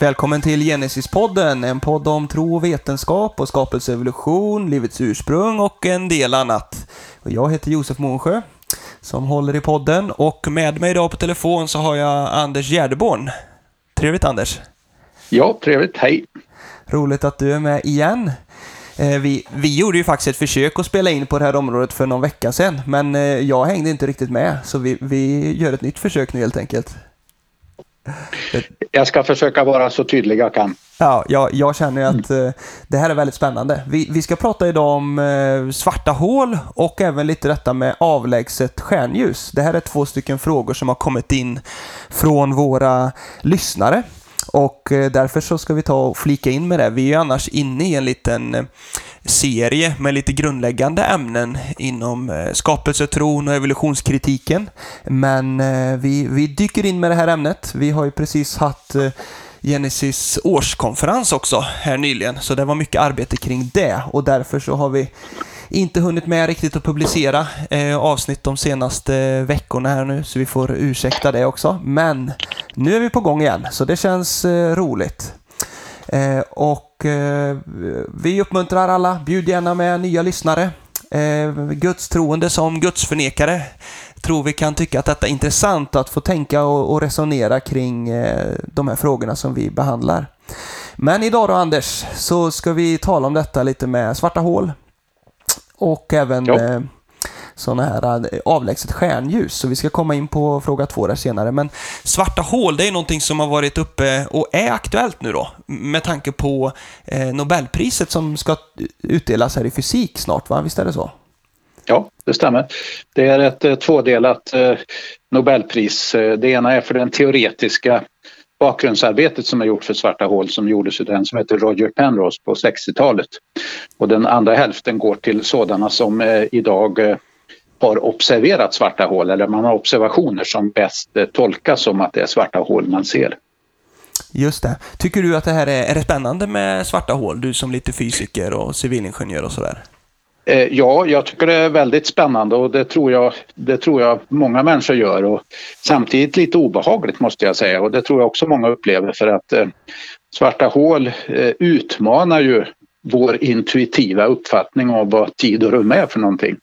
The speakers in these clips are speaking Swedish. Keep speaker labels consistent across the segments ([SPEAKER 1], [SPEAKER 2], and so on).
[SPEAKER 1] Välkommen till Genesis-podden, en podd om tro och vetenskap och skapelseevolution, livets ursprung och en del annat. Jag heter Josef Månsjö som håller i podden och med mig idag på telefon så har jag Anders Gärdeborn. Trevligt Anders!
[SPEAKER 2] Ja, trevligt. Hej!
[SPEAKER 1] Roligt att du är med igen. Eh, vi, vi gjorde ju faktiskt ett försök att spela in på det här området för någon vecka sedan, men eh, jag hängde inte riktigt med, så vi, vi gör ett nytt försök nu helt enkelt.
[SPEAKER 2] Jag ska försöka vara så tydlig jag kan.
[SPEAKER 1] Ja, jag, jag känner att eh, det här är väldigt spännande. Vi, vi ska prata idag om eh, svarta hål och även lite detta med avlägset stjärnljus. Det här är två stycken frågor som har kommit in från våra lyssnare. Och eh, därför så ska vi ta och flika in med det. Vi är ju annars inne i en liten eh, serie med lite grundläggande ämnen inom eh, skapelsetron och evolutionskritiken. Men eh, vi, vi dyker in med det här ämnet. Vi har ju precis haft eh, Genesis årskonferens också här nyligen, så det var mycket arbete kring det och därför så har vi inte hunnit med riktigt att publicera eh, avsnitt de senaste veckorna här nu, så vi får ursäkta det också. Men nu är vi på gång igen, så det känns eh, roligt. Eh, och vi uppmuntrar alla, bjud gärna med nya lyssnare. Eh, gudstroende som gudsförnekare tror vi kan tycka att detta är intressant att få tänka och, resonera kring eh, de här frågorna som vi behandlar. Men idag då Anders, så ska vi tala om detta lite med svarta hål, och även eh, sådana här eh, avlägset stjärnljus. Så vi ska komma in på fråga två där senare. Men svarta hål, det är någonting som har varit uppe och är aktuellt nu då. Med tanke på eh, Nobelpriset som ska utdelas här i fysik snart, va? Visst är det så?
[SPEAKER 2] Ja, det stämmer. Det är ett eh, tvådelat eh, Nobelpris. Eh, det ena är för den teoretiska bakgrundsarbetet som är gjort för svarta hål som gjordes av den som heter Roger Penrose på 60-talet. Och den andra hälften går till sådana som eh, idag eh, har observerat svarta hål eller man har observationer som bäst eh, tolkas som att det är svarta hål man ser.
[SPEAKER 1] Just det. Tycker du att det här är, är det spännande med svarta hål, du som lite fysiker och civilingenjör och sådär?
[SPEAKER 2] Eh, ja, jag tycker det är väldigt spännande och det tror jag, det tror jag många människor gör. Och samtidigt lite obehagligt måste jag säga och det tror jag också många upplever för att eh, svarta hål eh, utmanar ju vår intuitiva uppfattning av vad tid och rum är för någonting.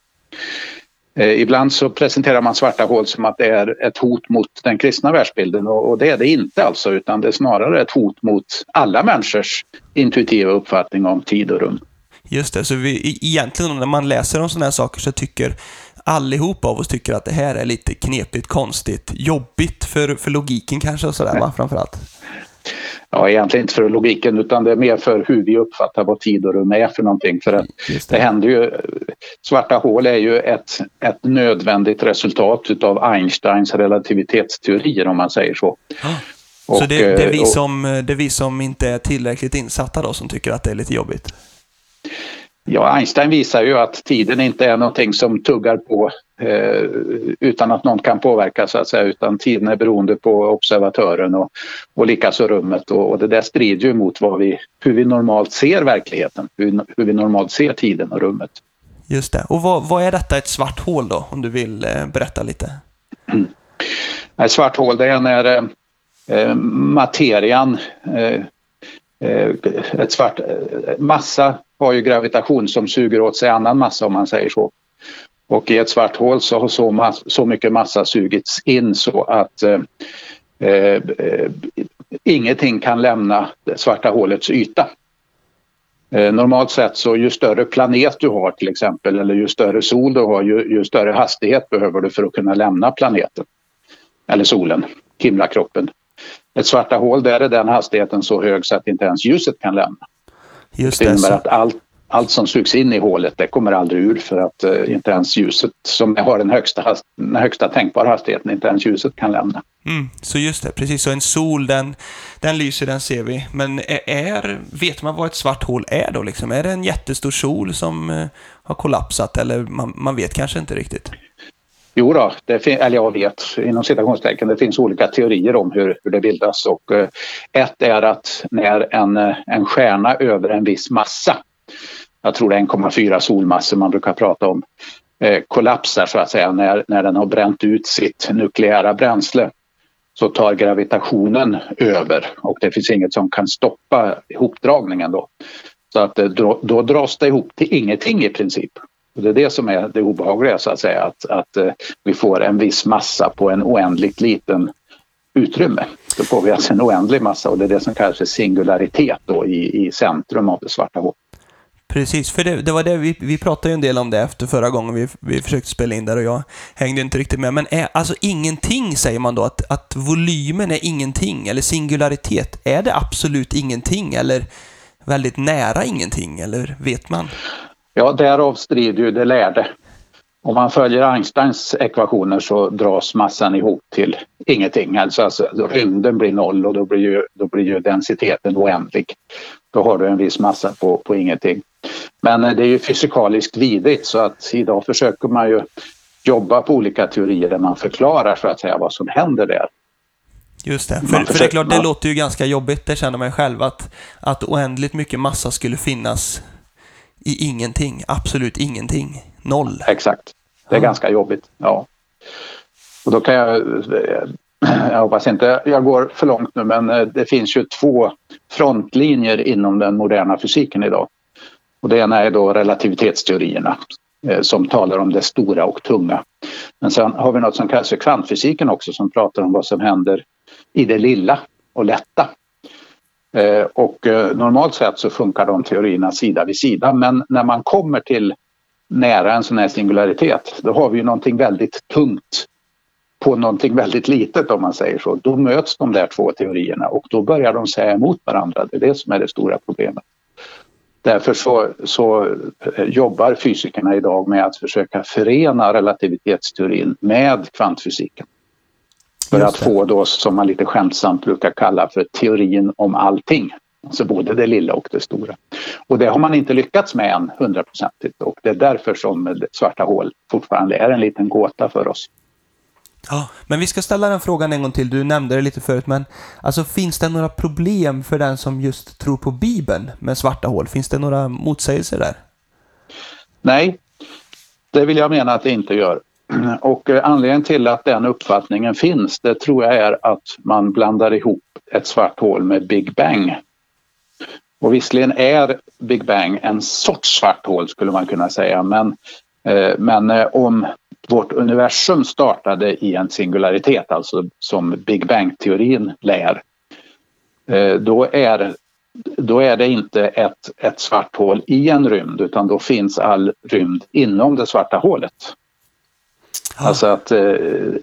[SPEAKER 2] Eh, ibland så presenterar man svarta hål som att det är ett hot mot den kristna världsbilden och, och det är det inte alltså utan det är snarare ett hot mot alla människors intuitiva uppfattning om tid och rum.
[SPEAKER 1] Just det, så vi, egentligen när man läser om sådana här saker så tycker allihop av oss tycker att det här är lite knepigt, konstigt, jobbigt för, för logiken kanske och sådär va, framförallt.
[SPEAKER 2] Ja, egentligen inte för logiken utan det är mer för hur vi uppfattar vad tid och rum är för någonting. För att det. det händer ju, svarta hål är ju ett, ett nödvändigt resultat utav Einsteins relativitetsteorier om man säger så.
[SPEAKER 1] Ah. Så det, det, är vi som, det är vi som inte är tillräckligt insatta då som tycker att det är lite jobbigt?
[SPEAKER 2] Ja, Einstein visar ju att tiden inte är någonting som tuggar på eh, utan att någon kan påverka så att säga, utan tiden är beroende på observatören och, och likaså rummet och, och det där strider ju mot vad vi, hur vi normalt ser verkligheten, hur, hur vi normalt ser tiden och rummet.
[SPEAKER 1] Just det. Och vad, vad är detta ett svart hål då, om du vill eh, berätta lite?
[SPEAKER 2] Mm. Ett svart hål det är när eh, materian eh, eh, ett svart, eh, massa har ju gravitation som suger åt sig annan massa om man säger så. Och i ett svart hål så har så, mass, så mycket massa sugits in så att eh, eh, ingenting kan lämna det svarta hålets yta. Eh, normalt sett så ju större planet du har till exempel eller ju större sol du har ju, ju större hastighet behöver du för att kunna lämna planeten. Eller solen, himlakroppen. Ett svarta hål, där är den hastigheten så hög så att inte ens ljuset kan lämna. Just det, innebär att allt, allt som sugs in i hålet det kommer aldrig ur för att uh, inte ens ljuset som har den högsta, den högsta tänkbara hastigheten, inte ens ljuset kan lämna.
[SPEAKER 1] Mm, så just det, precis. Så en sol, den, den lyser, den ser vi. Men är, vet man vad ett svart hål är då? Liksom? Är det en jättestor sol som uh, har kollapsat eller man, man vet kanske inte riktigt?
[SPEAKER 2] Jo då, det eller jag vet inom citationstecken, det finns olika teorier om hur, hur det bildas och eh, ett är att när en, eh, en stjärna över en viss massa, jag tror det är 1,4 solmassor man brukar prata om, eh, kollapsar så att säga när, när den har bränt ut sitt nukleära bränsle så tar gravitationen över och det finns inget som kan stoppa ihopdragningen då. Så att eh, då, då dras det ihop till ingenting i princip. Och det är det som är det obehagliga så att säga, att, att eh, vi får en viss massa på en oändligt liten utrymme. Då får vi alltså en oändlig massa och det är det som kallas för singularitet då i, i centrum av det svarta hålet.
[SPEAKER 1] Precis, för det, det, var det vi, vi pratade ju en del om det efter förra gången vi, vi försökte spela in där och jag hängde inte riktigt med. Men är, alltså ingenting säger man då, att, att volymen är ingenting, eller singularitet, är det absolut ingenting eller väldigt nära ingenting, eller vet man?
[SPEAKER 2] Ja, därav strider ju det lärde. Om man följer Einsteins ekvationer så dras massan ihop till ingenting. Alltså, alltså rymden blir noll och då blir ju, då blir ju densiteten oändlig. Då har du en viss massa på, på ingenting. Men eh, det är ju fysikaliskt vidrigt så att idag försöker man ju jobba på olika teorier där man förklarar så att säga vad som händer där.
[SPEAKER 1] Just det, för, för det är klart, det låter ju ganska jobbigt, det känner man själv, att, att oändligt mycket massa skulle finnas i ingenting, absolut ingenting, noll.
[SPEAKER 2] Exakt, det är ja. ganska jobbigt, ja. Och då kan jag, jag hoppas inte jag går för långt nu, men eh, det finns ju två frontlinjer inom den moderna fysiken idag. Och det ena är då relativitetsteorierna eh, som talar om det stora och tunga. Men sen har vi något som kallas för kvantfysiken också som pratar om vad som händer i det lilla och lätta. Eh, och eh, normalt sett så funkar de teorierna sida vid sida men när man kommer till nära en sån här singularitet då har vi ju någonting väldigt tungt på någonting väldigt litet om man säger så. Då möts de där två teorierna och då börjar de säga emot varandra. Det är det som är det stora problemet. Därför så, så eh, jobbar fysikerna idag med att försöka förena relativitetsteorin med kvantfysiken. För att få då, som man lite skämtsamt brukar kalla för teorin om allting. Alltså både det lilla och det stora. Och det har man inte lyckats med än hundraprocentigt och det är därför som svarta hål fortfarande är en liten gåta för oss.
[SPEAKER 1] Ja, men vi ska ställa den frågan en gång till. Du nämnde det lite förut, men alltså finns det några problem för den som just tror på Bibeln med svarta hål? Finns det några motsägelser där?
[SPEAKER 2] Nej, det vill jag mena att det inte gör. Och eh, anledningen till att den uppfattningen finns, det tror jag är att man blandar ihop ett svart hål med Big Bang. Och visserligen är Big Bang en sorts svart hål skulle man kunna säga, men, eh, men eh, om vårt universum startade i en singularitet, alltså som Big Bang-teorin lär, eh, då är, då är det inte ett, ett svart hål i en rymd utan då finns all rymd inom det svarta hålet. Alltså att eh,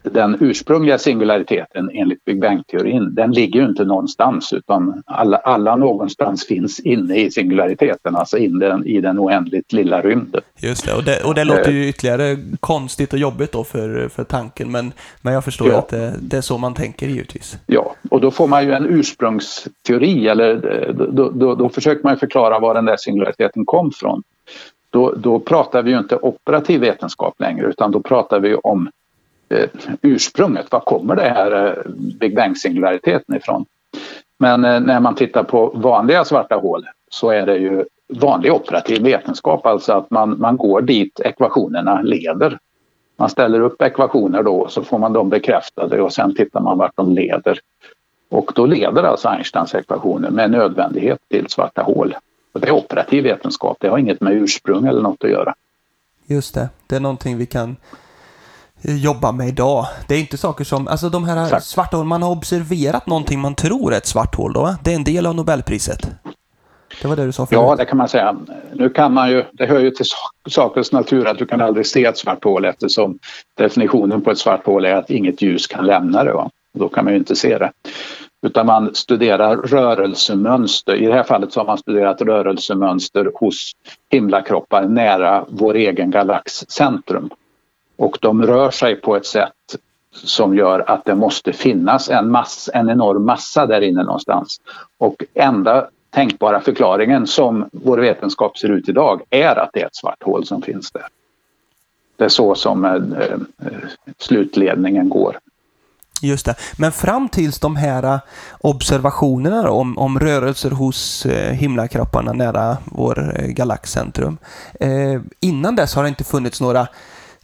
[SPEAKER 2] den ursprungliga singulariteten enligt Big Bang-teorin den ligger ju inte någonstans utan alla, alla någonstans finns inne i singulariteten, alltså in den, i den oändligt lilla rymden.
[SPEAKER 1] Just det, och det, och det låter ju ytterligare konstigt och jobbigt då för, för tanken men, men jag förstår ja. att det, det, är så man tänker givetvis.
[SPEAKER 2] Ja, och då får man ju en ursprungsteori eller då, då, då försöker man förklara var den där singulariteten kom från då, då pratar vi ju inte operativ vetenskap längre utan då pratar vi om eh, ursprunget. Var kommer det här eh, Big Bang-singulariteten ifrån? Men eh, när man tittar på vanliga svarta hål så är det ju vanlig operativ vetenskap, alltså att man, man går dit ekvationerna leder. Man ställer upp ekvationer då så får man dem bekräftade och sen tittar man vart de leder. Och då leder alltså Einsteins ekvationer med nödvändighet till svarta hål. Och det är operativ vetenskap, det har inget med ursprung eller något att göra.
[SPEAKER 1] Just det, det är någonting vi kan eh, jobba med idag. Det är inte saker som, alltså de här Exakt. hålen, man har observerat någonting man tror är ett svart hål då, det är en del av Nobelpriset. Det var det du sa förut.
[SPEAKER 2] Ja, det kan man säga. Nu kan man ju, det hör ju till sakens natur att du kan aldrig se ett svart hål eftersom definitionen på ett svart hål är att inget ljus kan lämna det. Va? Då kan man ju inte se det utan man studerar rörelsemönster. I det här fallet så har man studerat rörelsemönster hos himlakroppar nära vår egen galax centrum. Och de rör sig på ett sätt som gör att det måste finnas en, mass, en enorm massa där inne någonstans. Och enda tänkbara förklaringen som vår vetenskap ser ut idag är att det är ett svart hål som finns där. Det är så som eh, eh slutledningen går.
[SPEAKER 1] Just det. Men fram tills de här eh, observationerna då, om, om rörelser hos eh, himlakropparna nära vår eh, galaxcentrum. Eh, innan dess har det inte funnits några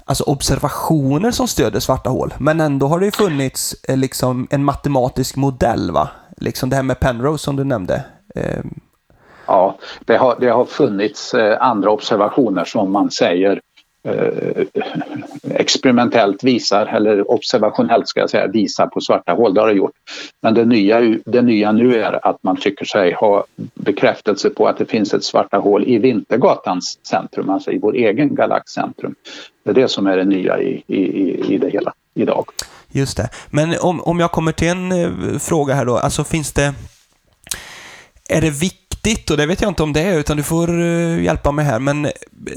[SPEAKER 1] alltså observationer som stöder svarta hål. Men ändå har det ju funnits eh, liksom en matematisk modell, va? Liksom det här med Penrose som du nämnde. Eh,
[SPEAKER 2] Ja, det har, det har funnits eh, andra observationer som man säger Eh, experimentellt visar, eller observationellt ska jag säga, visar på svarta hål. Det har det gjort. Men det nya, det nya nu är att man tycker sig ha bekräftelse på att det finns ett svarta hål i Vintergatans centrum, alltså i vår egen galaxcentrum. Det är det som är det nya i, i, i det hela idag.
[SPEAKER 1] Just det. Men om, om jag kommer till en eh, fråga här då, alltså finns det... Är det viktigt, och det vet jag inte om det är, utan du får eh, hjälpa mig här, men eh,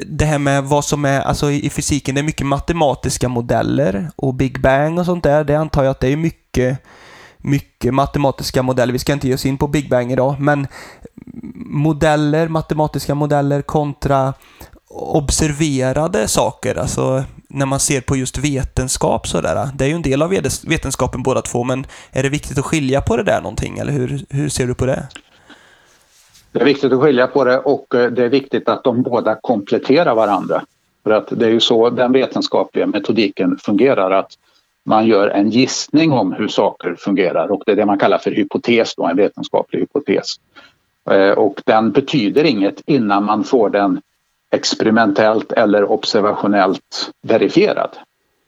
[SPEAKER 1] det här med vad som är, alltså i, i fysiken, det är mycket matematiska modeller och Big Bang och sånt där, det antar jag att det är mycket mycket matematiska modeller. Vi ska inte ge oss in på Big Bang idag, men modeller, matematiska modeller kontra observerade saker, alltså när man ser på just vetenskap sådär. Det är ju en del av vetenskapen båda två, men är det viktigt att skilja på det där någonting, eller hur, hur ser du på det?
[SPEAKER 2] Det är viktigt att skilja på det och eh, det är viktigt att de båda kompletterar varandra. För att det är ju så den vetenskapliga metodiken fungerar att man gör en gissning om hur saker fungerar och det är det man kallar för hypotes, då, en vetenskaplig hypotes. Eh, och den betyder inget innan man får den experimentellt eller observationellt verifierad.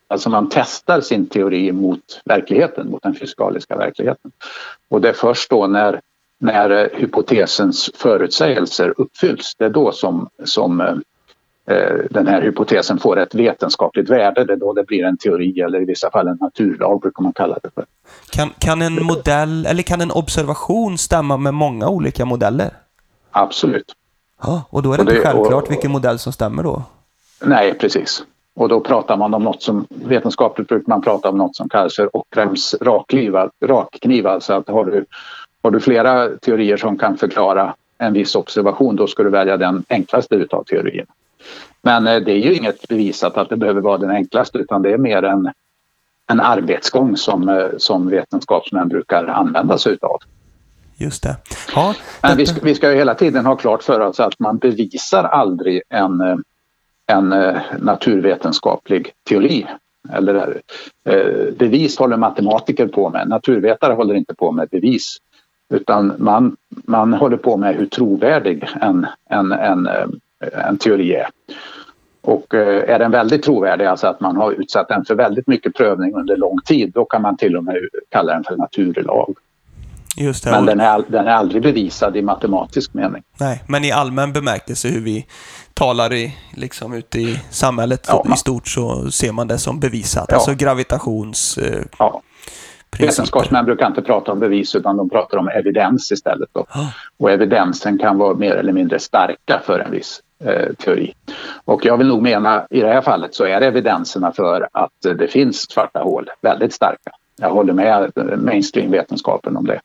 [SPEAKER 2] Alltså man testar sin teori mot verkligheten, mot den fysikaliska verkligheten. Och det är först då när, när hypotesens förutsägelser uppfylls, det är då som, som eh, den här hypotesen får ett vetenskapligt värde. Det är då det blir en teori eller i vissa fall en naturlag brukar man kalla det för.
[SPEAKER 1] Kan, kan en modell eller kan en observation stämma med många olika modeller?
[SPEAKER 2] Absolut.
[SPEAKER 1] Ja, och då är det, det inte självklart och, vilken modell som stämmer då?
[SPEAKER 2] Nej, precis. Och då pratar man om något som vetenskapligt brukar man prata om något som kallas för Ockrams rakkniv. Alltså att har du, har du flera teorier som kan förklara en viss observation då ska du välja den enklaste utav teorierna. Men eh, det är ju inget bevisat att det behöver vara den enklaste utan det är mer en, en arbetsgång som, eh, som vetenskapsmän brukar använda sig utav.
[SPEAKER 1] Just det. Ja,
[SPEAKER 2] Men vi ska, vi ska ju hela tiden ha klart för oss att man bevisar aldrig en, eh, en naturvetenskaplig teori. Eller, bevis håller matematiker på med, naturvetare håller inte på med bevis. Utan man, man håller på med hur trovärdig en, en, en, en teori är. Och är den väldigt trovärdig, alltså att man har utsatt den för väldigt mycket prövning under lång tid, då kan man till och med kalla den för naturlag.
[SPEAKER 1] Just det.
[SPEAKER 2] Men den är, den är aldrig bevisad i matematisk mening.
[SPEAKER 1] Nej, men i allmän bemärkelse hur vi talar i, liksom ute i samhället ja, i stort så ser man det som bevisat. Ja. Alltså gravitations... Eh,
[SPEAKER 2] ja. Vetenskapsmän brukar inte prata om bevis utan de pratar om evidens istället. Då. Oh. Och evidensen kan vara mer eller mindre starka för en viss eh, teori. Och jag vill nog mena i det här fallet så är evidenserna för att det finns svarta hål väldigt starka. Jag håller med mainstream-vetenskapen om det.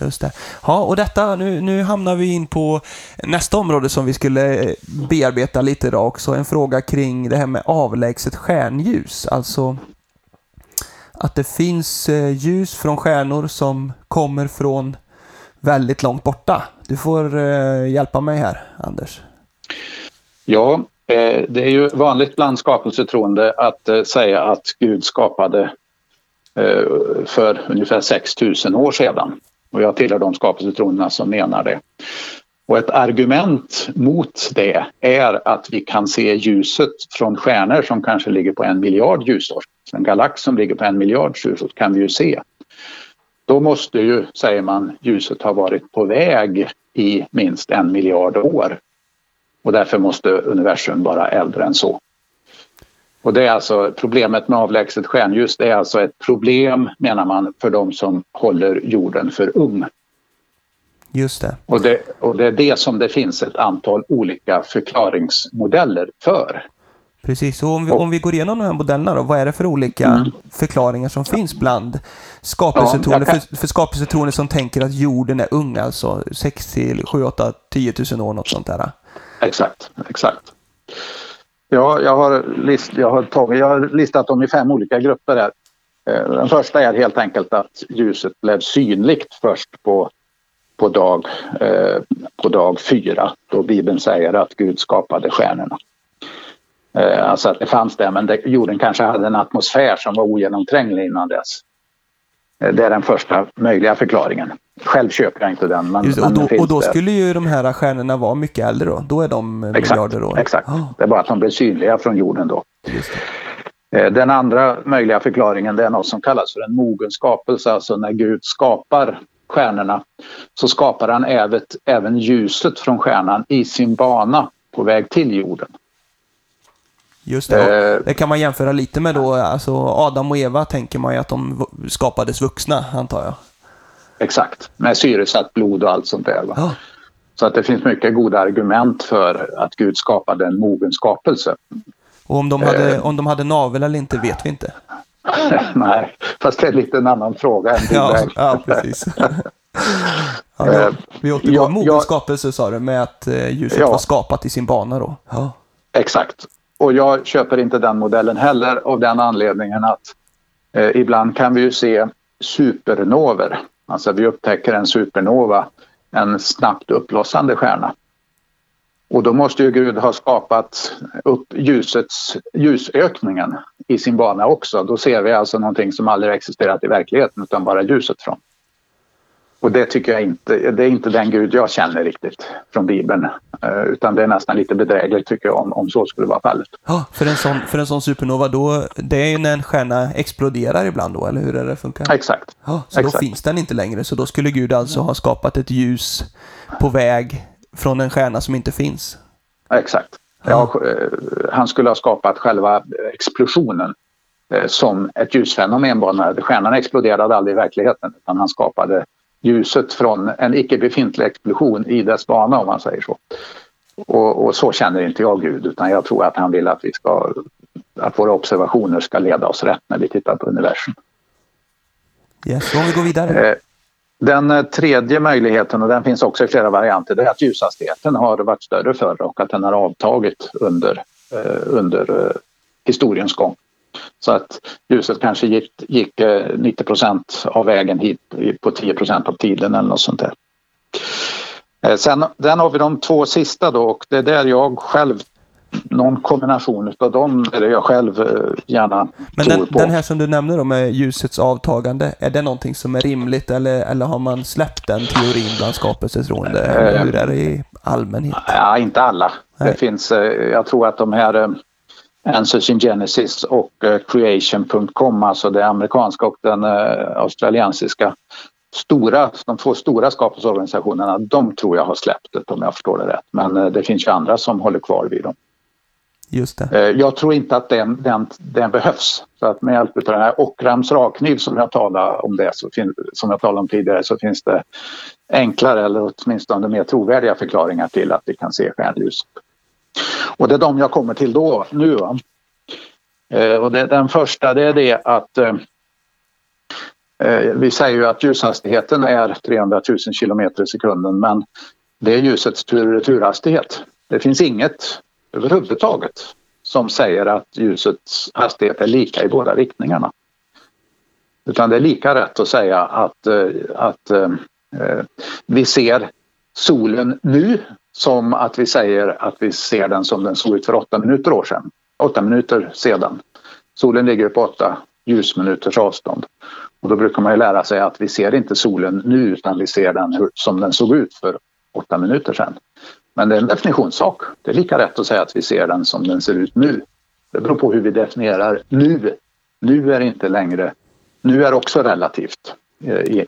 [SPEAKER 1] Just det. Ja, och detta, nu, nu hamnar vi in på nästa område som vi skulle bearbeta lite idag också. En fråga kring det här med avlägset stjärnljus. Alltså att det finns eh, ljus från stjärnor som kommer från väldigt långt borta. Du får eh, hjälpa mig här, Anders.
[SPEAKER 2] Ja, eh, det är ju vanligt bland skapelsetroende att eh, säga att Gud skapade eh, för ungefär 6000 år sedan. Och jag tillhör de skapelsetroendena som menar det. Och ett argument mot det är att vi kan se ljuset från stjärnor som kanske ligger på en miljard ljusår. En galax som ligger på en miljard ljusår kan vi ju se. Då måste ju, säger man, ljuset ha varit på väg i minst en miljard år. Och därför måste universum vara äldre än så. Och det är alltså problemet med avlägset stjärnljus. Det är alltså ett problem menar man för de som håller jorden för ung.
[SPEAKER 1] Just det.
[SPEAKER 2] Och det, och det är det som det finns ett antal olika förklaringsmodeller för.
[SPEAKER 1] Precis, och om vi, om vi går igenom de här modellerna då, vad är det för olika mm. förklaringar som finns bland skapelsetroende, ja, kan... för, för skapelsetroende som tänker att jorden är ung, alltså 6 till 7, 8, 10 000 år, något sånt där?
[SPEAKER 2] Exakt, exakt. Ja, jag har, list, jag, har tagit, jag har listat dem i fem olika grupper här. Eh, den första är helt enkelt att ljuset blev synligt först på, på, dag, eh, på dag fyra då Bibeln säger att Gud skapade stjärnorna. Eh, alltså att det fanns där men det, jorden kanske hade en atmosfär som var ogenomtränglig innan dess. Eh, det är den första möjliga förklaringen. Själv köper jag inte den. Men,
[SPEAKER 1] Just, och, då, och då skulle ju de här stjärnorna vara mycket äldre då? Då är de eh,
[SPEAKER 2] Exakt,
[SPEAKER 1] miljarder år?
[SPEAKER 2] exakt.
[SPEAKER 1] Ah,
[SPEAKER 2] Det är bara att de blir synliga från jorden då. Den andra möjliga förklaringen det är något som kallas för en mogen skapelse. Alltså när Gud skapar stjärnorna så skapar han även, även ljuset från stjärnan i sin bana på väg till jorden.
[SPEAKER 1] Just det.
[SPEAKER 2] Eh,
[SPEAKER 1] det kan man jämföra lite med då, alltså Adam och Eva tänker man ju att de skapades vuxna, antar jag.
[SPEAKER 2] Exakt, med syresatt blod och allt sånt där.
[SPEAKER 1] Ja,
[SPEAKER 2] Så att det finns mycket goda argument för att Gud skapade en mogen skapelse.
[SPEAKER 1] och om de, hade,
[SPEAKER 2] Eh.
[SPEAKER 1] om de hade navel eller inte vet vi inte.
[SPEAKER 2] Nej, fast det är lite en annan fråga än
[SPEAKER 1] Ja,
[SPEAKER 2] väg.
[SPEAKER 1] ja precis. ja,
[SPEAKER 2] Eh,
[SPEAKER 1] då, vi återgår
[SPEAKER 2] ja,
[SPEAKER 1] mogen
[SPEAKER 2] ja.
[SPEAKER 1] skapelse sa du, med att eh, ljuset
[SPEAKER 2] Ja.
[SPEAKER 1] var skapat i sin bana då. Ja.
[SPEAKER 2] Exakt. Och jag köper inte den modellen heller av den anledningen att eh, ibland kan vi ju se supernover. Alltså vi upptäcker en supernova, en snabbt uppblossande stjärna. Och då måste ju Gud ha skapat upp ljusets, ljusökningen i sin bana också. Då ser vi alltså någonting som aldrig existerat i verkligheten utan bara ljuset från. Och det tycker jag inte, det är inte den Gud jag känner riktigt från Bibeln. Eh, Utan det är nästan lite bedrägligt tycker jag om, om så skulle vara fallet.
[SPEAKER 1] Ja, för en sån, för en sån supernova då, det är ju när en stjärna exploderar ibland då, eller hur är det funkar?
[SPEAKER 2] Exakt.
[SPEAKER 1] Ja, så
[SPEAKER 2] Exakt.
[SPEAKER 1] då finns den inte längre, så då skulle Gud alltså ha skapat ett ljus på väg från en stjärna som inte finns.
[SPEAKER 2] Exakt. Ja, eh, han skulle ha skapat själva explosionen eh, som ett ljusfenomen. bara när Stjärnan exploderade aldrig i verkligheten utan han skapade ljuset från en icke befintlig explosion i dess bana om man säger så. Och, och så känner inte jag Gud utan jag tror att han vill att vi ska att våra observationer ska leda oss rätt när vi tittar på universum.
[SPEAKER 1] Yes, om vi går vidare.
[SPEAKER 2] Eh, Den tredje möjligheten, och den finns också i flera varianter, det är att ljushastigheten har varit större förr och att den har avtagit under, eh, under eh, historiens gång. Så att ljuset kanske gick, gick eh, 90 procent av vägen hit på 10 procent av tiden eller något sånt där. Eh, Sen, sen har vi de två sista då och det är där jag själv, någon kombination av dem är det jag själv eh, gärna
[SPEAKER 1] Men
[SPEAKER 2] tror
[SPEAKER 1] den,
[SPEAKER 2] på.
[SPEAKER 1] den här som du nämnde då med ljusets avtagande, är det någonting som är rimligt eller, eller har man släppt den teorin bland skapelsetroende? Hur är det i allmänhet?
[SPEAKER 2] Ja, inte alla.
[SPEAKER 1] Nej.
[SPEAKER 2] Det finns, eh, jag tror att de här eh, Answers in Genesis och eh, Creation.com, alltså det amerikanska och den eh, australiensiska stora, de två stora skapelseorganisationerna, de tror jag har släppt det om jag förstår det rätt. Men eh, det finns ju andra som håller kvar vid dem.
[SPEAKER 1] Just det.
[SPEAKER 2] Jag tror inte att den, den, den behövs. Så att med hjälp av den här Ockrams rakkniv som jag talade om det, så fin, som jag talade om tidigare, så finns det enklare eller åtminstone mer trovärdiga förklaringar till att vi kan se stjärnljus. Och det är de jag kommer till då, nu. Va? Eh, och det, den första det är det att eh, eh vi säger ju att ljushastigheten är 300 000 kilometer i sekunden men det är ljusets tur och returhastighet. Det finns inget överhuvudtaget som säger att ljusets hastighet är lika i båda riktningarna. Utan det är lika rätt att säga att, eh, att eh, eh, vi ser solen nu som att vi säger att vi ser den som den såg ut för åtta minuter år sedan. Åtta minuter sedan. Solen ligger på åtta ljusminuters avstånd. Och då brukar man ju lära sig att vi ser inte solen nu utan vi ser den som den såg ut för åtta minuter sedan. Men det är en definitionssak. Det är lika rätt att säga att vi ser den som den ser ut nu. Det beror på hur vi definierar nu. Nu är inte längre... Nu är också relativt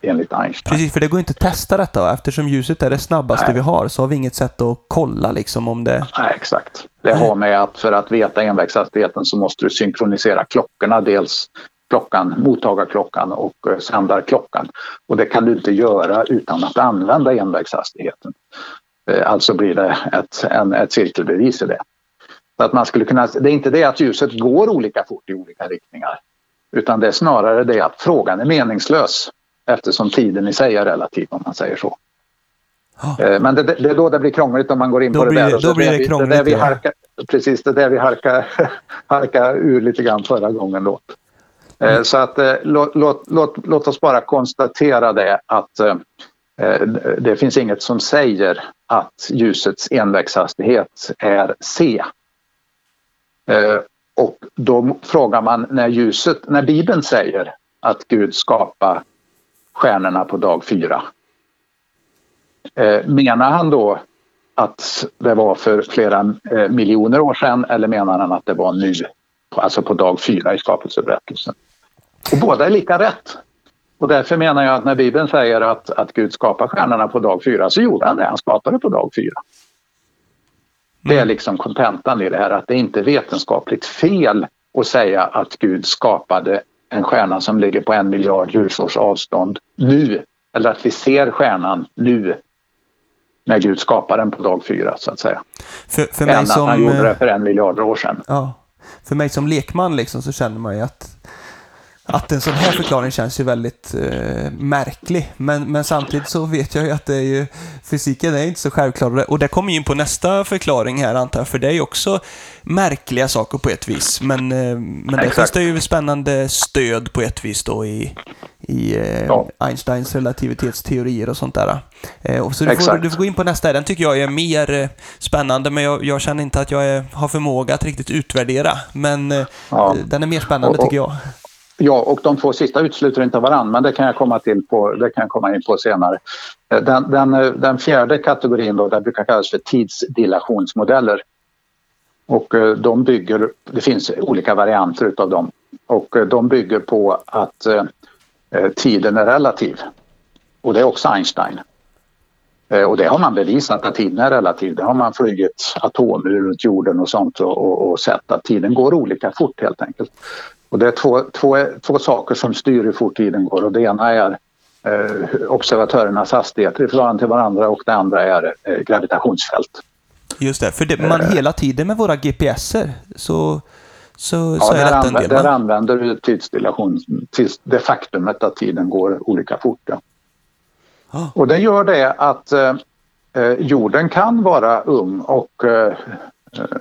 [SPEAKER 2] enligt Einstein.
[SPEAKER 1] Precis, för det går inte att testa detta. va? Eftersom ljuset är det snabbaste
[SPEAKER 2] Nej.
[SPEAKER 1] vi har så har vi inget sätt att kolla liksom om det...
[SPEAKER 2] Nej, exakt. Det har med att för att veta envägshastigheten så måste du synkronisera klockorna. Dels klockan, mottagarklockan och eh, sändarklockan. Och det kan du inte göra utan att använda envägshastigheten. Eh, Alltså blir det ett, en, ett cirkelbevis i det. Så att man skulle kunna, det är inte det att ljuset går olika fort i olika riktningar. Utan det är snarare det att frågan är meningslös eftersom tiden i sig är relativ om man säger så. Eh, Men det, det är då det blir krångligt om man går in
[SPEAKER 1] Då
[SPEAKER 2] på det
[SPEAKER 1] blir
[SPEAKER 2] där.
[SPEAKER 1] det-
[SPEAKER 2] Och så
[SPEAKER 1] då blir det
[SPEAKER 2] vi-
[SPEAKER 1] krångligt,
[SPEAKER 2] där vi harkar, precis, det där vi harkar, harkar ur lite grann förra gången då. Eh, Så att eh, låt, låt, låt, låt oss bara konstatera det att det finns inget som säger att ljusets envägshastighet är c. Och då frågar man när ljuset, när Bibeln säger att Gud skapar stjärnorna på dag fyra. Eh, menar han då att det var för flera eh, miljoner år sedan eller menar han att det var nu? Alltså på dag fyra i skapelseberättelsen. Och båda är lika rätt. Och därför menar jag att när Bibeln säger att, att Gud skapar stjärnorna på dag fyra så gjorde han det. Han skapade på dag fyra. Det är mm. liksom kontentan i det här att det inte är vetenskapligt fel att säga att Gud skapade en stjärna som ligger på en miljard ljusårs avstånd nu. Eller att vi ser stjärnan nu när Gud skapade den på dag fyra så att säga.
[SPEAKER 1] För, för mig
[SPEAKER 2] Än
[SPEAKER 1] som,
[SPEAKER 2] att han gjorde det för en miljard år sedan.
[SPEAKER 1] Ja, för mig som lekman liksom så känner man ju att att en sån här förklaring känns ju väldigt eh, märklig. Men, men samtidigt så vet jag ju att det är ju, fysiken är inte så självklar. Och det kommer ju in på nästa förklaring här antar jag, för det är ju också märkliga saker på ett vis. Men, eh, men det finns det ju spännande stöd på ett vis då i, i eh, ja. Einsteins relativitetsteorier och sånt där. Eh, och så du får, du får gå in på nästa, den tycker jag är mer eh, spännande, men jag, jag känner inte att jag är, har förmåga att riktigt utvärdera. Men eh, ja. den är mer spännande tycker jag.
[SPEAKER 2] Ja, och de två sista utesluter inte varandra, men det kan jag komma, till på, det kan jag komma in på senare. Eh, den, den, eh, den fjärde kategorin då, den brukar kallas för tidsdilationsmodeller. Och eh, de bygger, det finns olika varianter utav dem, och de bygger på att eh, tiden är relativ. Och det är också Einstein. Eh, och det har man bevisat att tiden är relativ. Det har man flugit atomer runt jorden och sånt och, och, och sett att tiden går olika fort helt enkelt. Och det är två, två, två saker som styr hur fort tiden går och det ena är eh, observatörernas hastigheter i förhållande till varandra och det andra är eh, gravitationsfält.
[SPEAKER 1] Just det, för det, man eh, hela tiden med våra GPSer så, så,
[SPEAKER 2] ja, så är detta en del. Där använder du tidsdilation, tids, det faktumet att tiden går olika fort. Ja. Oh. Och det gör det att eh, eh, jorden kan vara ung och eh,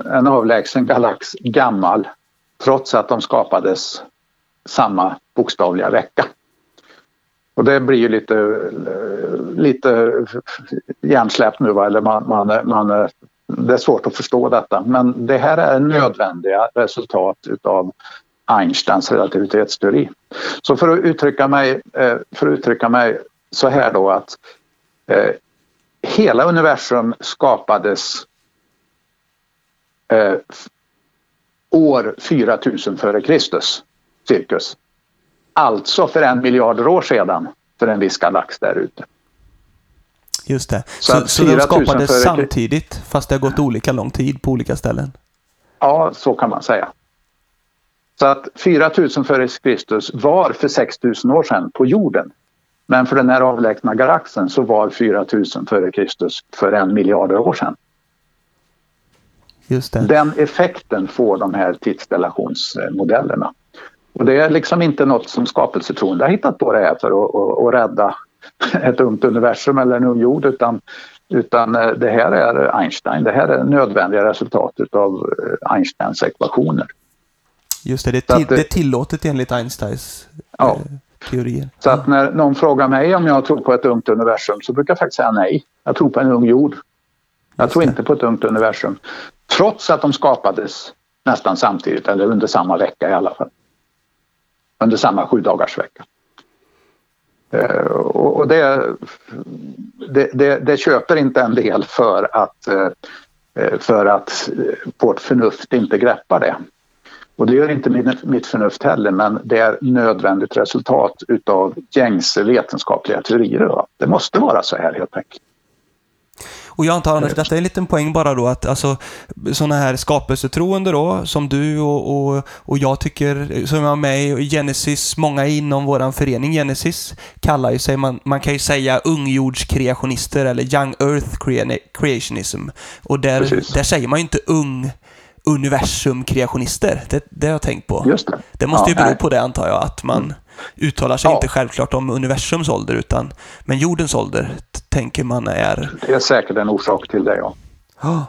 [SPEAKER 2] en avlägsen galax gammal trots att de skapades samma bokstavliga vecka. Och det blir ju lite, lite hjärnsläpp nu, va? eller man, man, man, det är svårt att förstå detta. Men det här är nödvändiga resultat utav Einsteins relativitetsteori. Så för att uttrycka mig, eh, för att uttrycka mig så här då att eh, hela universum skapades eh, år 4000 före Kristus, cirkus. Alltså för en miljard år sedan för en viss galax där ute.
[SPEAKER 1] Just det. Så, så, så de skapades samtidigt fast det har gått olika lång tid på olika ställen?
[SPEAKER 2] Ja, så kan man säga. Så att 4000 före Kristus var för 6000 år sedan på jorden. Men för den här avlägsna galaxen så var 4000 före Kristus för en miljard år sedan. Den effekten får de här tidsrelationsmodellerna. Och det är liksom inte något som skapelsetroende har hittat på det här för att, att, att rädda ett ungt universum eller en ung jord utan, utan eh, det här är Einstein. Det här är nödvändiga resultat av eh, Einsteins ekvationer.
[SPEAKER 1] Just det, det till, det är tillåtet enligt Einsteins ja. Eh, teorier.
[SPEAKER 2] Så att när någon frågar mig om jag tror på ett ungt universum så brukar jag faktiskt säga nej. Jag tror på en ung jord. Jag tror inte på ett ungt universum. Trots att de skapades nästan samtidigt eller under samma vecka i alla fall. Under samma sju dagars vecka. Eh, och det, det, det, det, köper inte en del för att, eh, för att eh, vårt förnuft inte greppar det. Och det gör inte mitt förnuft heller, men det är nödvändigt resultat utav gängse vetenskapliga teorier. Det måste vara så här helt enkelt.
[SPEAKER 1] Och jag antar Anders, detta är en liten poäng bara då att alltså sådana här skapelsetroende då, som du och, och, och jag tycker, som jag är med i Genesis, många inom våran förening Genesis kallar ju sig, man, man kan ju säga ungjordskreationister eller young earth creationism. Och där, där säger man ju inte ung universumkreationister. Det, det har jag tänkt på.
[SPEAKER 2] Just det.
[SPEAKER 1] det måste ja, ju bero nej. på det antar jag, att man mm. Uttalar sig ja. inte självklart om universums ålder, utan men jordens ålder tänker man är...
[SPEAKER 2] Det är säkert en orsak till det, ja. Oh.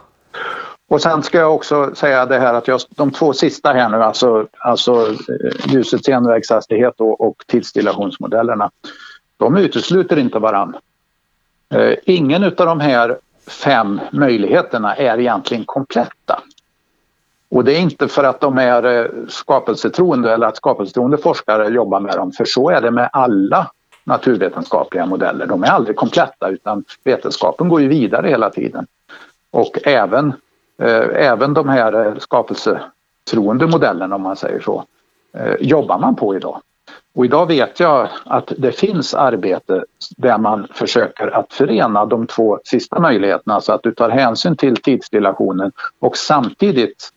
[SPEAKER 2] Och sen ska jag också säga det här att jag, de två sista här nu, alltså, alltså eh, ljusets envägshastighet och, och tidsdilationsmodellerna, de utesluter inte varann. Eh, ingen av de här fem möjligheterna är egentligen kompletta. Och det är inte för att de är eh, skapelsetroende eller att skapelsetroende forskare jobbar med dem, för så är det med alla naturvetenskapliga modeller. De är aldrig kompletta utan vetenskapen går ju vidare hela tiden. Och även, eh, även de här eh, skapelsetroende modellerna om man säger så, eh, jobbar man på idag. Och idag vet jag att det finns arbete där man försöker att förena de två sista möjligheterna, så att du tar hänsyn till tidsdilationen och samtidigt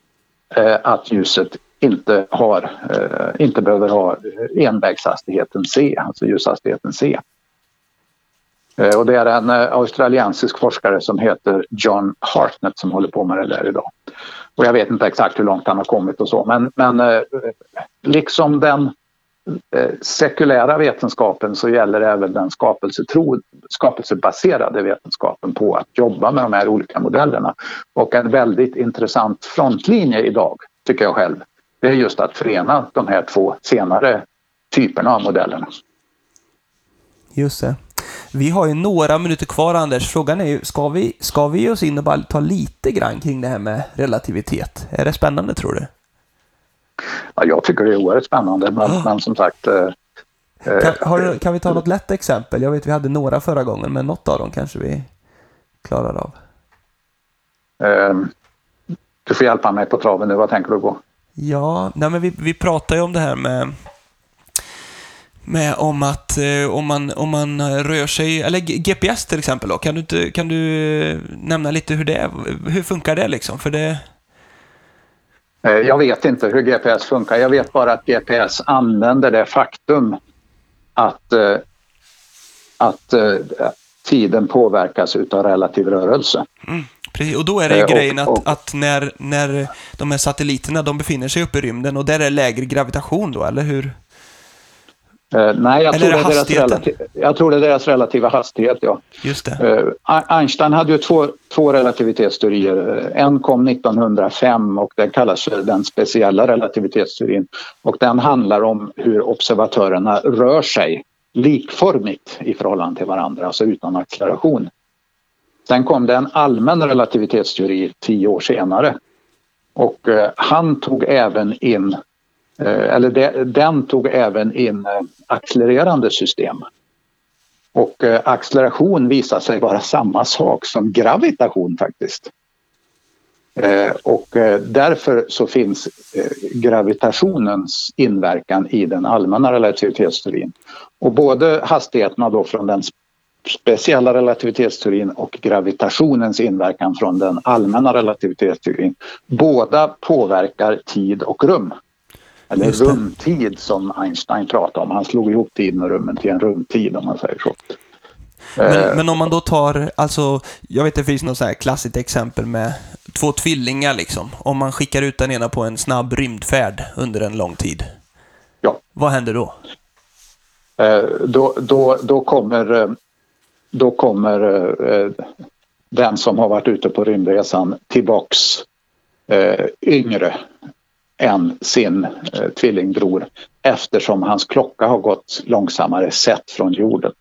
[SPEAKER 2] Eh, att ljuset inte, har, eh, inte behöver ha envägshastigheten C, alltså ljushastigheten C. Eh, och det är en eh, australiensisk forskare som heter John Hartnett som håller på med det där idag. Och jag vet inte exakt hur långt han har kommit och så men, men eh, liksom den Eh, sekulära vetenskapen så gäller även den skapelsetro, skapelsebaserade vetenskapen på att jobba med de här olika modellerna. Och en väldigt intressant frontlinje idag, tycker jag själv, det är just att förena de här två senare typerna av modellerna.
[SPEAKER 1] Just det. Vi har ju några minuter kvar Anders. Frågan är ju, ska vi, ska vi ge oss in och bara ta lite grann kring det här med relativitet? Är det spännande tror du?
[SPEAKER 2] Ja, jag tycker det är oerhört spännande men, oh. men som sagt eh,
[SPEAKER 1] eh, kan, har, kan, vi ta något lätt exempel? Jag vet vi hade några förra gången men något av dem kanske vi klarar av.
[SPEAKER 2] Eh, du får hjälpa mig på traven nu, vad tänker du på?
[SPEAKER 1] Ja, nej men vi, vi pratar ju om det här med med om att eh, om, man, om man rör sig, eller GPS till exempel då, kan du, kan du nämna lite hur det hur funkar det liksom? För det...
[SPEAKER 2] Eh, jag vet inte hur GPS funkar, jag vet bara att GPS använder det faktum att, eh, att tiden påverkas utav relativ rörelse.
[SPEAKER 1] Mm. Precis, och då är det ju grejen att, att, när, när de här satelliterna de befinner sig uppe i rymden och där är lägre gravitation då, eller hur?
[SPEAKER 2] Uh, nej, jag tror, det är deras relativ, jag tror det är deras relativa hastighet. Ja.
[SPEAKER 1] Just det.
[SPEAKER 2] Uh, Einstein hade ju två, två relativitetsteorier. En kom 1905 och den kallas för den speciella relativitetsteorin. Och den handlar om hur observatörerna rör sig likformigt i förhållande till varandra, alltså utan acceleration. Sen kom det en allmän relativitetsteori tio år senare. Och uh, han tog även in Eh, Eh, eller de, den tog även in eh, accelererande system. Och eh, acceleration visar sig vara samma sak som gravitation faktiskt. Och därför så finns gravitationens inverkan i den allmänna relativitetsteorin. Och både hastigheterna då från den speciella relativitetsteorin och gravitationens inverkan från den allmänna relativitetsteorin. Båda påverkar tid och rum. Eller rumtid som Einstein pratade om. Han slog ihop tiden och rummen till en rumtid om man säger så.
[SPEAKER 1] Men, eh, men, om man då tar, alltså, jag vet att det finns något så här klassiskt exempel med två tvillingar liksom. Om man skickar ut den ena på en snabb rymdfärd under en lång tid.
[SPEAKER 2] Ja.
[SPEAKER 1] Vad händer då?
[SPEAKER 2] Eh, då, då, då kommer, eh, då kommer den som har varit ute på rymdresan tillbaks yngre än sin eh, tvillingbror eftersom hans klocka har gått långsammare sett från jorden.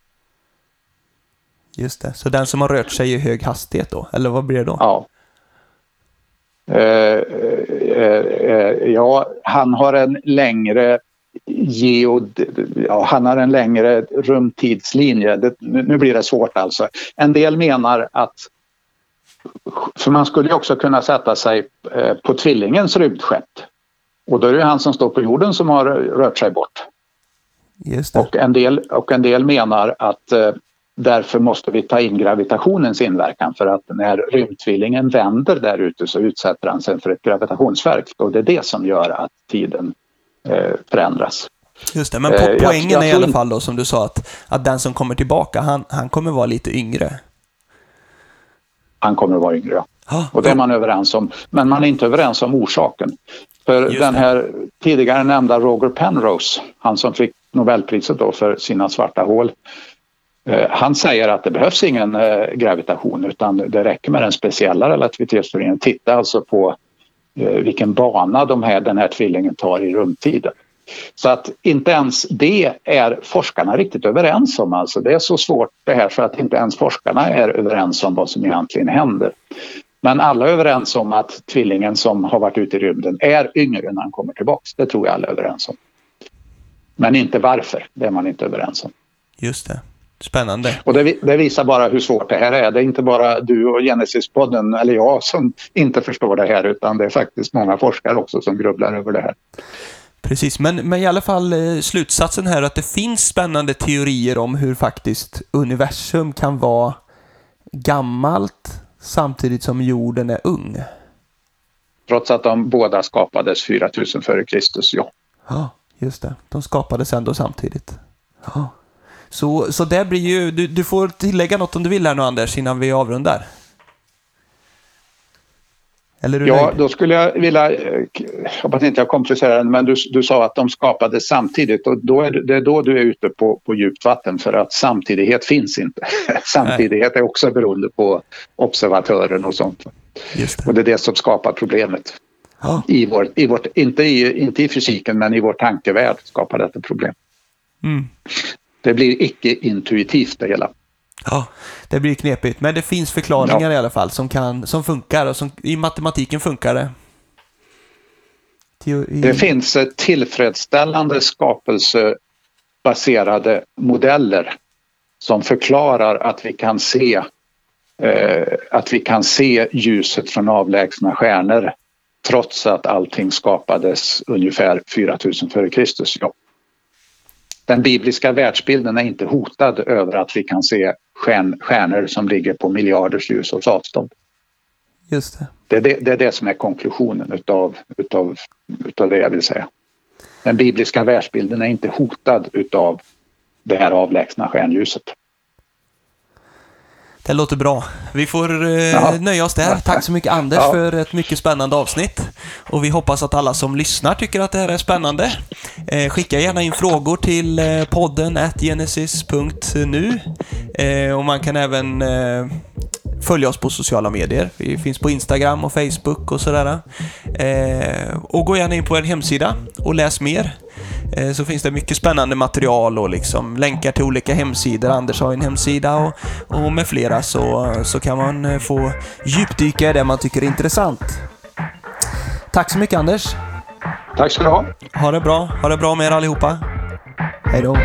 [SPEAKER 1] Just det, så den som har rört sig i hög hastighet då, eller vad blir det då?
[SPEAKER 2] Ja. Eh, eh, eh ja, han har en längre geod... Ja, han har en längre rumtidslinje. Det, nu blir det svårt alltså. En del menar att för man skulle också kunna sätta sig eh, på tvillingens rymdskepp och då är det han som står på jorden som har rört sig bort. Och, en del, och en del menar att eh, därför måste vi ta in gravitationens inverkan för att när rymdtvillingen vänder där ute så utsätter han sig för ett gravitationsfält och det är det som gör att tiden eh, förändras.
[SPEAKER 1] Just det, men po eh, poängen jag, jag är i alla fall då som du sa att, att den som kommer tillbaka, han, han kommer vara lite yngre.
[SPEAKER 2] Han kommer att vara yngre, ja. Ah, och det är man överens om. Men man är inte överens om orsaken. För Just den här tidigare nämnda Roger Penrose, han som fick Nobelpriset då för sina svarta hål. Eh, han säger att det behövs ingen eh, gravitation utan det räcker med den speciella relativitetsteorin. Titta alltså på eh, vilken bana de här, den här tvillingen tar i rumtiden. Så att inte ens det är forskarna riktigt överens om. Alltså det är så svårt det här så att inte ens forskarna är överens om vad som egentligen händer. Men alla är överens om att tvillingen som har varit ute i rymden är yngre när han kommer tillbaks. Det tror jag alla är överens om. Men inte varför, det är man inte överens om.
[SPEAKER 1] Just det. Spännande.
[SPEAKER 2] Och det, det, visar bara hur svårt det här är. Det är inte bara du och Genesis-podden eller jag som inte förstår det här utan det är faktiskt många forskare också som grubblar över det här.
[SPEAKER 1] Precis, men, men i alla fall eh, slutsatsen här att det finns spännande teorier om hur faktiskt universum kan vara gammalt samtidigt som jorden är ung.
[SPEAKER 2] Trots att de båda skapades 4000 före Kristus, ja.
[SPEAKER 1] Ja, just det. De skapades ändå samtidigt. Ja. Så, så det blir ju, du, du får tillägga något om du vill här nu Anders innan vi avrundar.
[SPEAKER 2] Eller ja, nöjd? då skulle jag vilja, jag hoppas inte jag komplicerar den, men du, du sa att de skapades samtidigt och då är det är då du är ute på, på djupt vatten för att samtidighet finns inte. samtidighet är också beroende på observatören och sånt. Det. Och det är det som skapar problemet. Ja. I vår, i vårt, inte, i, inte i fysiken men i vår tankevärld skapar detta problem. Mm. Det blir icke-intuitivt det hela.
[SPEAKER 1] Ja, det blir knepigt. Men det finns förklaringar ja. i alla fall som, kan, som funkar och som i matematiken funkar det.
[SPEAKER 2] Teori... Det finns tillfredsställande skapelsebaserade modeller som förklarar att vi kan se eh, att vi kan se ljuset från avlägsna stjärnor trots att allting skapades ungefär 4000 f.Kr. Ja den bibliska världsbilden är inte hotad över att vi kan se stjärn, stjärnor som ligger på miljarders ljusårs avstånd.
[SPEAKER 1] Just det.
[SPEAKER 2] Det är det, det är det, som är konklusionen utav, utav, utav det jag vill säga. Den bibliska världsbilden är inte hotad utav det här avlägsna stjärnljuset.
[SPEAKER 1] Det låter bra. Vi får eh, nöja oss där. Tack så mycket Anders ja. för ett mycket spännande avsnitt. Och vi hoppas att alla som lyssnar tycker att det här är spännande. Eh, skicka gärna in frågor till eh, podden genesis.nu. Eh, och man kan även eh, följa oss på sociala medier. Vi finns på Instagram och Facebook och sådär. Eh, och gå gärna in på vår hemsida och läs mer. Eh, så finns det mycket spännande material och liksom länkar till olika hemsidor. Anders har en hemsida och, och med flera så, så kan man eh, få djupdyka i det man tycker är intressant. Tack så mycket Anders.
[SPEAKER 2] Tack ska du ha.
[SPEAKER 1] Ha det bra. Ha det bra med er allihopa. Hej då.